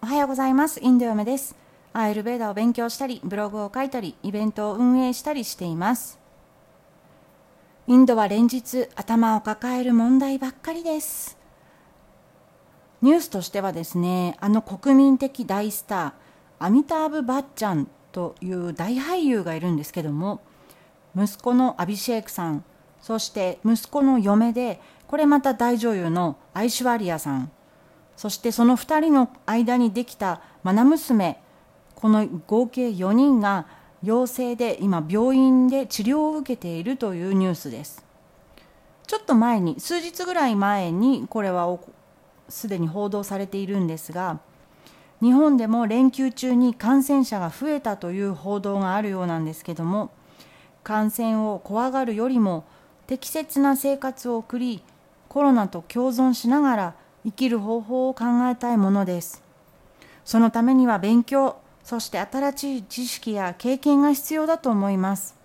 おはようございます。インド嫁です。アイルベーダを勉強したり、ブログを書いたり、イベントを運営したりしています。インドは連日頭を抱える問題ばっかりです。ニュースとしてはですね、あの国民的大スター、アミターブ・バッチャンという大俳優がいるんですけども、息子のアビシェイクさん、そして息子の嫁で、これまた大女優のアイシュワリアさん、そしてその2人の間にできた愛娘この合計4人が陽性で今病院で治療を受けているというニュースです。ちょっと前に数日ぐらい前にこれはすでに報道されているんですが日本でも連休中に感染者が増えたという報道があるようなんですけども感染を怖がるよりも適切な生活を送りコロナと共存しながら生きる方法を考えたいものです。そのためには勉強、そして新しい知識や経験が必要だと思います。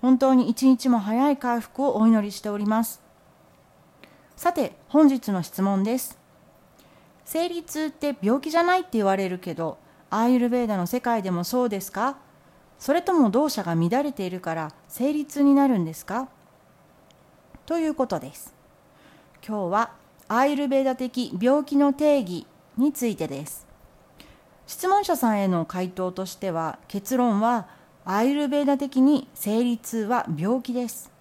本当に一日も早い回復をお祈りしております。さて、本日の質問です。生理痛って病気じゃないって言われるけど、アーユルベーダの世界でもそうですか？それとも動作が乱れているから生理痛になるんですか？ということです。今日はアイルベーダ的病気の定義についてです。質問者さんへの回答としては結論はアイルベーダ的に生理痛は病気です。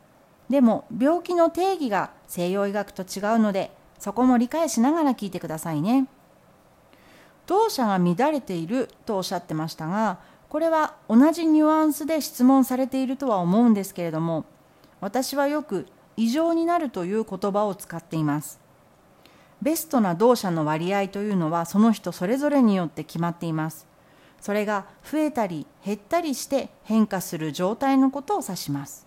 でも病気の定義が西洋医学と違うのでそこも理解しながら聞いてくださいね。動作が乱れているとおっしゃってましたがこれは同じニュアンスで質問されているとは思うんですけれども私はよく異常になるという言葉を使っています。ベストな動作の割合というのはその人それぞれによって決まっています。それが増えたり減ったりして変化する状態のことを指します。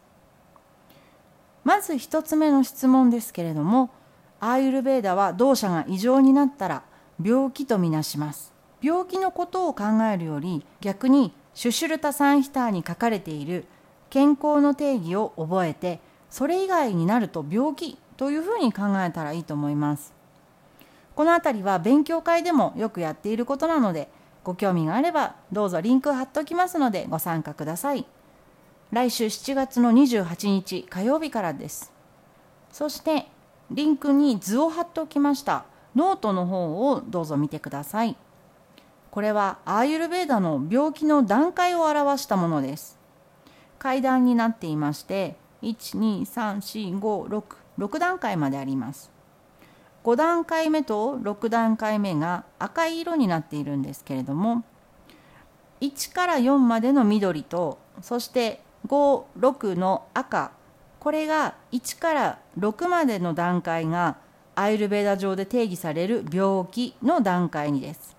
まず1つ目の質問ですけれども、アーユルベーダは動作が異常になったら病気とみなします。病気のことを考えるより逆にシュシュルタサンヒターに書かれている健康の定義を覚えてそれ以外になると病気というふうに考えたらいいと思います。この辺りは勉強会でもよくやっていることなのでご興味があればどうぞリンク貼っておきますのでご参加ください。来週7月の28日火曜日からです。そしてリンクに図を貼っておきました。ノートの方をどうぞ見てください。これはアーユルベーダの病気の段階を表したものです。階段になっていまして1234566段階まであります。5段階目と6段階目が赤い色になっているんですけれども1から4までの緑とそして56の赤これが1から6までの段階がアイルベーダ上で定義される病気の段階にです。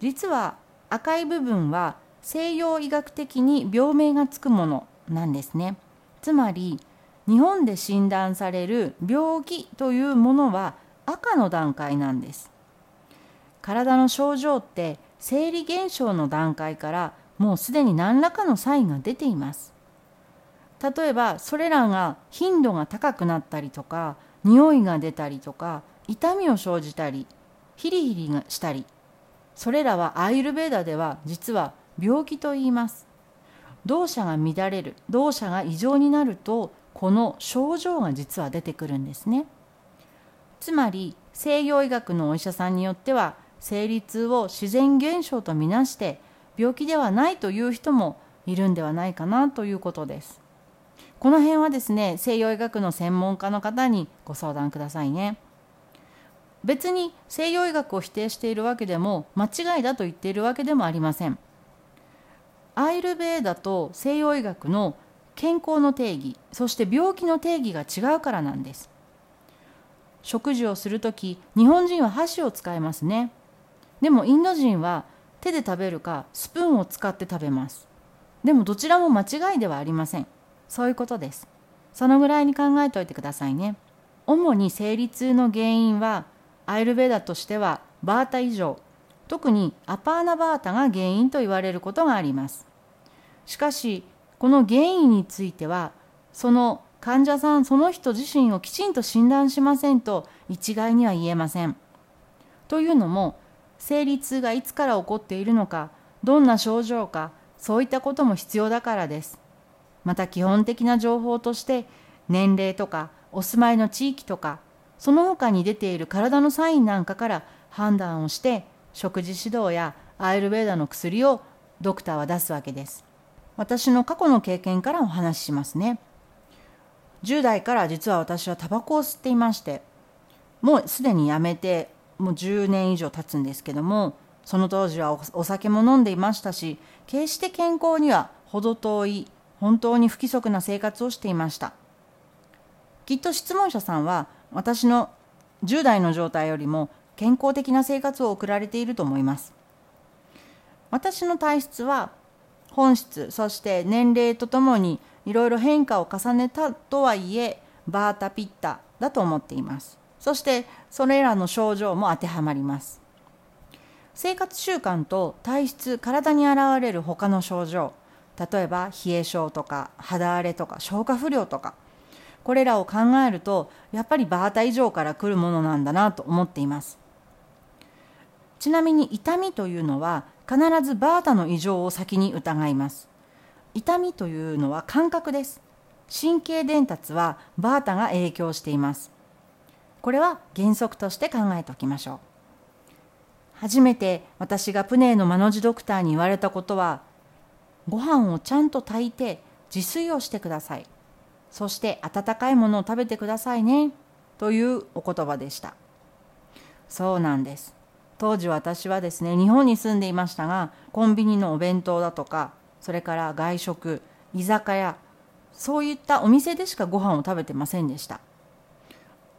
実は赤い部分は西洋医学的に病名がつくものなんですね。つまり日本で診断される病気というものは赤の段階なんです。体の症状って生理現象の段階からもうすでに何らかのサインが出ています。例えばそれらが頻度が高くなったりとか匂いが出たりとか痛みを生じたりヒリヒリがしたりそれらはアイルベーダでは実は病気と言います。動作が乱れる動作が異常になるとこの症状が実は出てくるんですね。つまり西洋医学のお医者さんによっては生理痛を自然現象とみなして病気ではないという人もいるんではないかなということです。この辺はですね西洋医学の専門家の方にご相談くださいね。別に西洋医学を否定しているわけでも間違いだと言っているわけでもありません。アイルベーダと西洋医学の健康の定義そして病気の定義が違うからなんです。食事をする時日本人は箸を使いますね。でもインド人は手で食べるかスプーンを使って食べます。でもどちらも間違いではありません。そういうことです。そのぐらいに考えておいてくださいね。主に生理痛の原因はアイルベーダとしてはバータ以上。特にアパーナバータが原因と言われることがあります。しかしこの原因についてはその患者さんその人自身をきちんと診断しませんと一概には言えません。というのも生理痛がいつから起こっているのかどんな症状かそういったことも必要だからです。また基本的な情報として年齢とかお住まいの地域とかその他に出ている体のサインなんかから判断をして食事指導やアイルベーダの薬をドクターは出すわけです。私の過去の経験からお話ししますね。10代から実は私はタバコを吸っていましてもうすでにやめてもう10年以上経つんですけどもその当時はお酒も飲んでいましたし決して健康には程遠い本当に不規則な生活をしていました。きっと質問者さんは私の10代の状態よりも健康的な生活を送られていると思います。私の体質は本質そして年齢とともにいろいろ変化を重ねたとはいえバータピッタだと思っています。そしてそれらの症状も当てはまります。生活習慣と体質体に現れる他の症状例えば冷え症とか肌荒れとか消化不良とかこれらを考えるとやっぱりバータ以上から来るものなんだなと思っています。ちなみに痛みというのは必ずバータの異常を先に疑います。痛みというのは感覚です。神経伝達はバータが影響しています。これは原則として考えておきましょう。初めて私がプネーのマノジドクターに言われたことはご飯をちゃんと炊いて自炊をしてください。そして温かいものを食べてくださいね。というお言葉でした。そうなんです。当時私はですね日本に住んでいましたがコンビニのお弁当だとかそれから外食居酒屋そういったお店でしかご飯を食べてませんでした。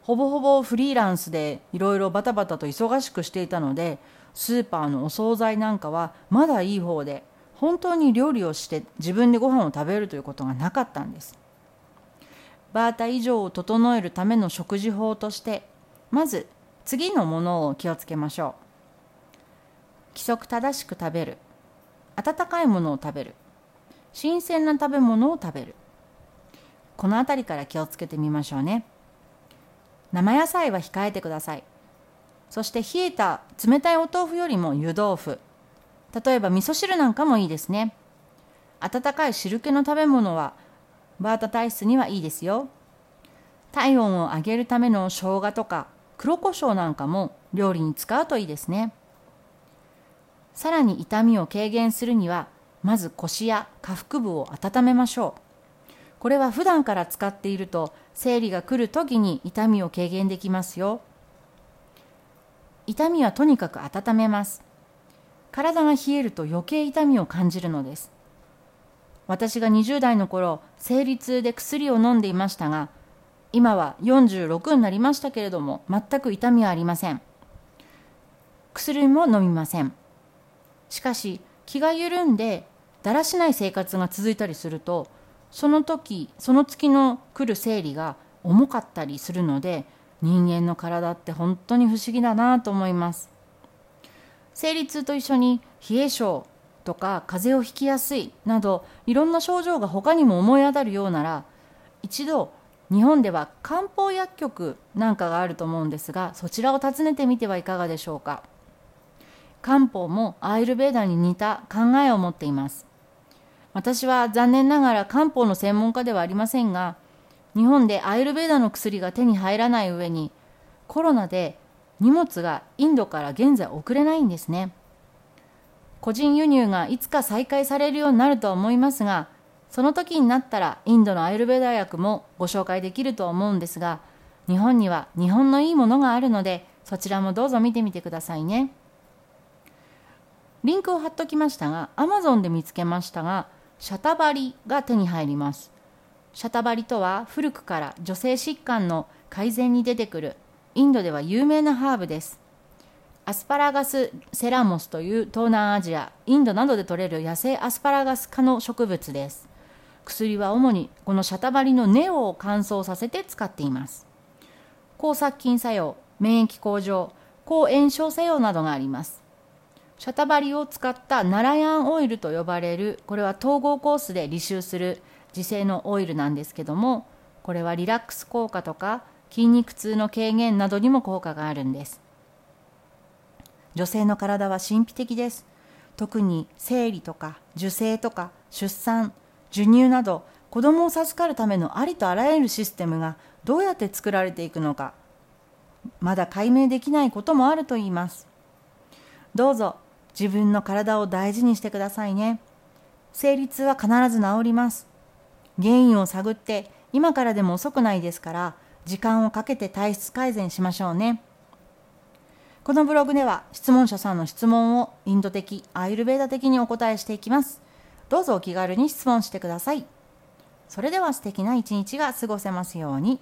ほぼほぼフリーランスでいろいろバタバタと忙しくしていたのでスーパーのお惣菜なんかはまだいい方で本当に料理をして自分でご飯を食べるということがなかったんです。バータ以上を整えるための食事法としてまず次のものを気をつけましょう。規則正しく食べる。温かいものを食べる。新鮮な食べ物を食べる。この辺りから気をつけてみましょうね。生野菜は控えてください。そして冷えた冷たいお豆腐よりも湯豆腐。例えば味噌汁なんかもいいですね。温かい汁気の食べ物はバータ体質にはいいですよ。体温を上げるための生姜とか黒胡椒なんかも料理に使うといいですね。さらに痛みを軽減するにはまず腰や下腹部を温めましょう。これは普段から使っていると生理が来る時に痛みを軽減できますよ。痛みはとにかく温めます。体が冷えると余計痛みを感じるのです。私が20代の頃生理痛で薬を飲んでいましたが今は46になりましたけれども全く痛みはありません。薬も飲みません。しかし気が緩んでだらしない生活が続いたりするとその時その月の来る生理が重かったりするので人間の体って本当に不思議だなと思います。生理痛と一緒に冷え性とか風邪をひきやすいなどいろんな症状が他にも思い当たるようなら一度日本では漢方薬局なんかがあると思うんですがそちらを訪ねてみてはいかがでしょうか。漢方もアイルベーダに似た考えを持っています。私は残念ながら漢方の専門家ではありませんが日本でアイルベーダの薬が手に入らない上にコロナで荷物がインドから現在送れないんですね。個人輸入がいつか再開されるようになるとは思いますがその時になったらインドのアイルベーダ薬もご紹介できると思うんですが日本には日本のいいものがあるのでそちらもどうぞ見てみてくださいね。リンクを貼っときましたが Amazon で見つけましたがシャタバリが手に入ります。シャタバリとは古くから女性疾患の改善に出てくるインドでは有名なハーブです。アスパラガスセラモスという東南アジアインドなどで採れる野生アスパラガス科の植物です。薬は主にこのシャタバリの根を乾燥させて使っています。抗殺菌作用免疫向上抗炎症作用などがあります。シャタバリを使ったナラヤンオイルと呼ばれるこれは統合コースで履修する自生のオイルなんですけどもこれはリラックス効果とか筋肉痛の軽減などにも効果があるんです。女性の体は神秘的です。特に生理とか受精とか出産授乳など子供を授かるためのありとあらゆるシステムがどうやって作られていくのかまだ解明できないこともあると言います。どうぞ。自分の体を大事にしてくださいね。生理痛は必ず治ります。原因を探って今からでも遅くないですから時間をかけて体質改善しましょうね。このブログでは質問者さんの質問をインド的アイルベーダ的にお答えしていきます。どうぞお気軽に質問してください。それでは素敵な一日が過ごせますように。